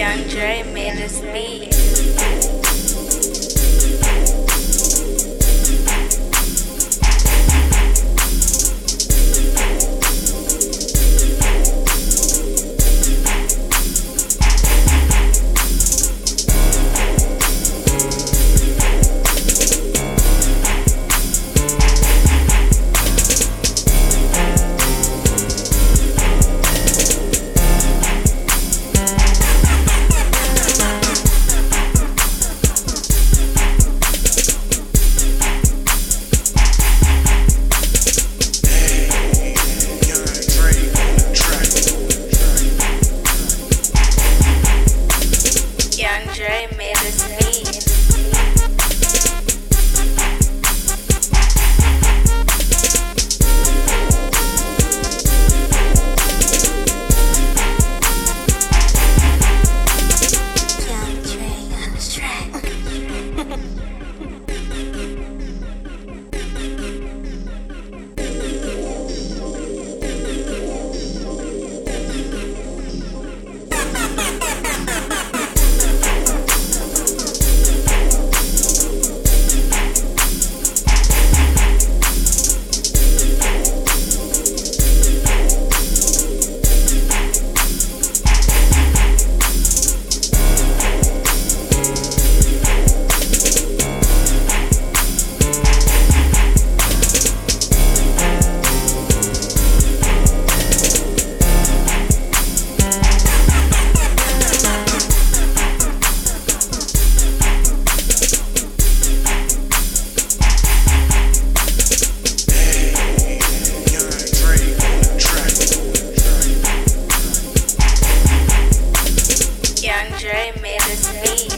Young Dre made this beat. medicine.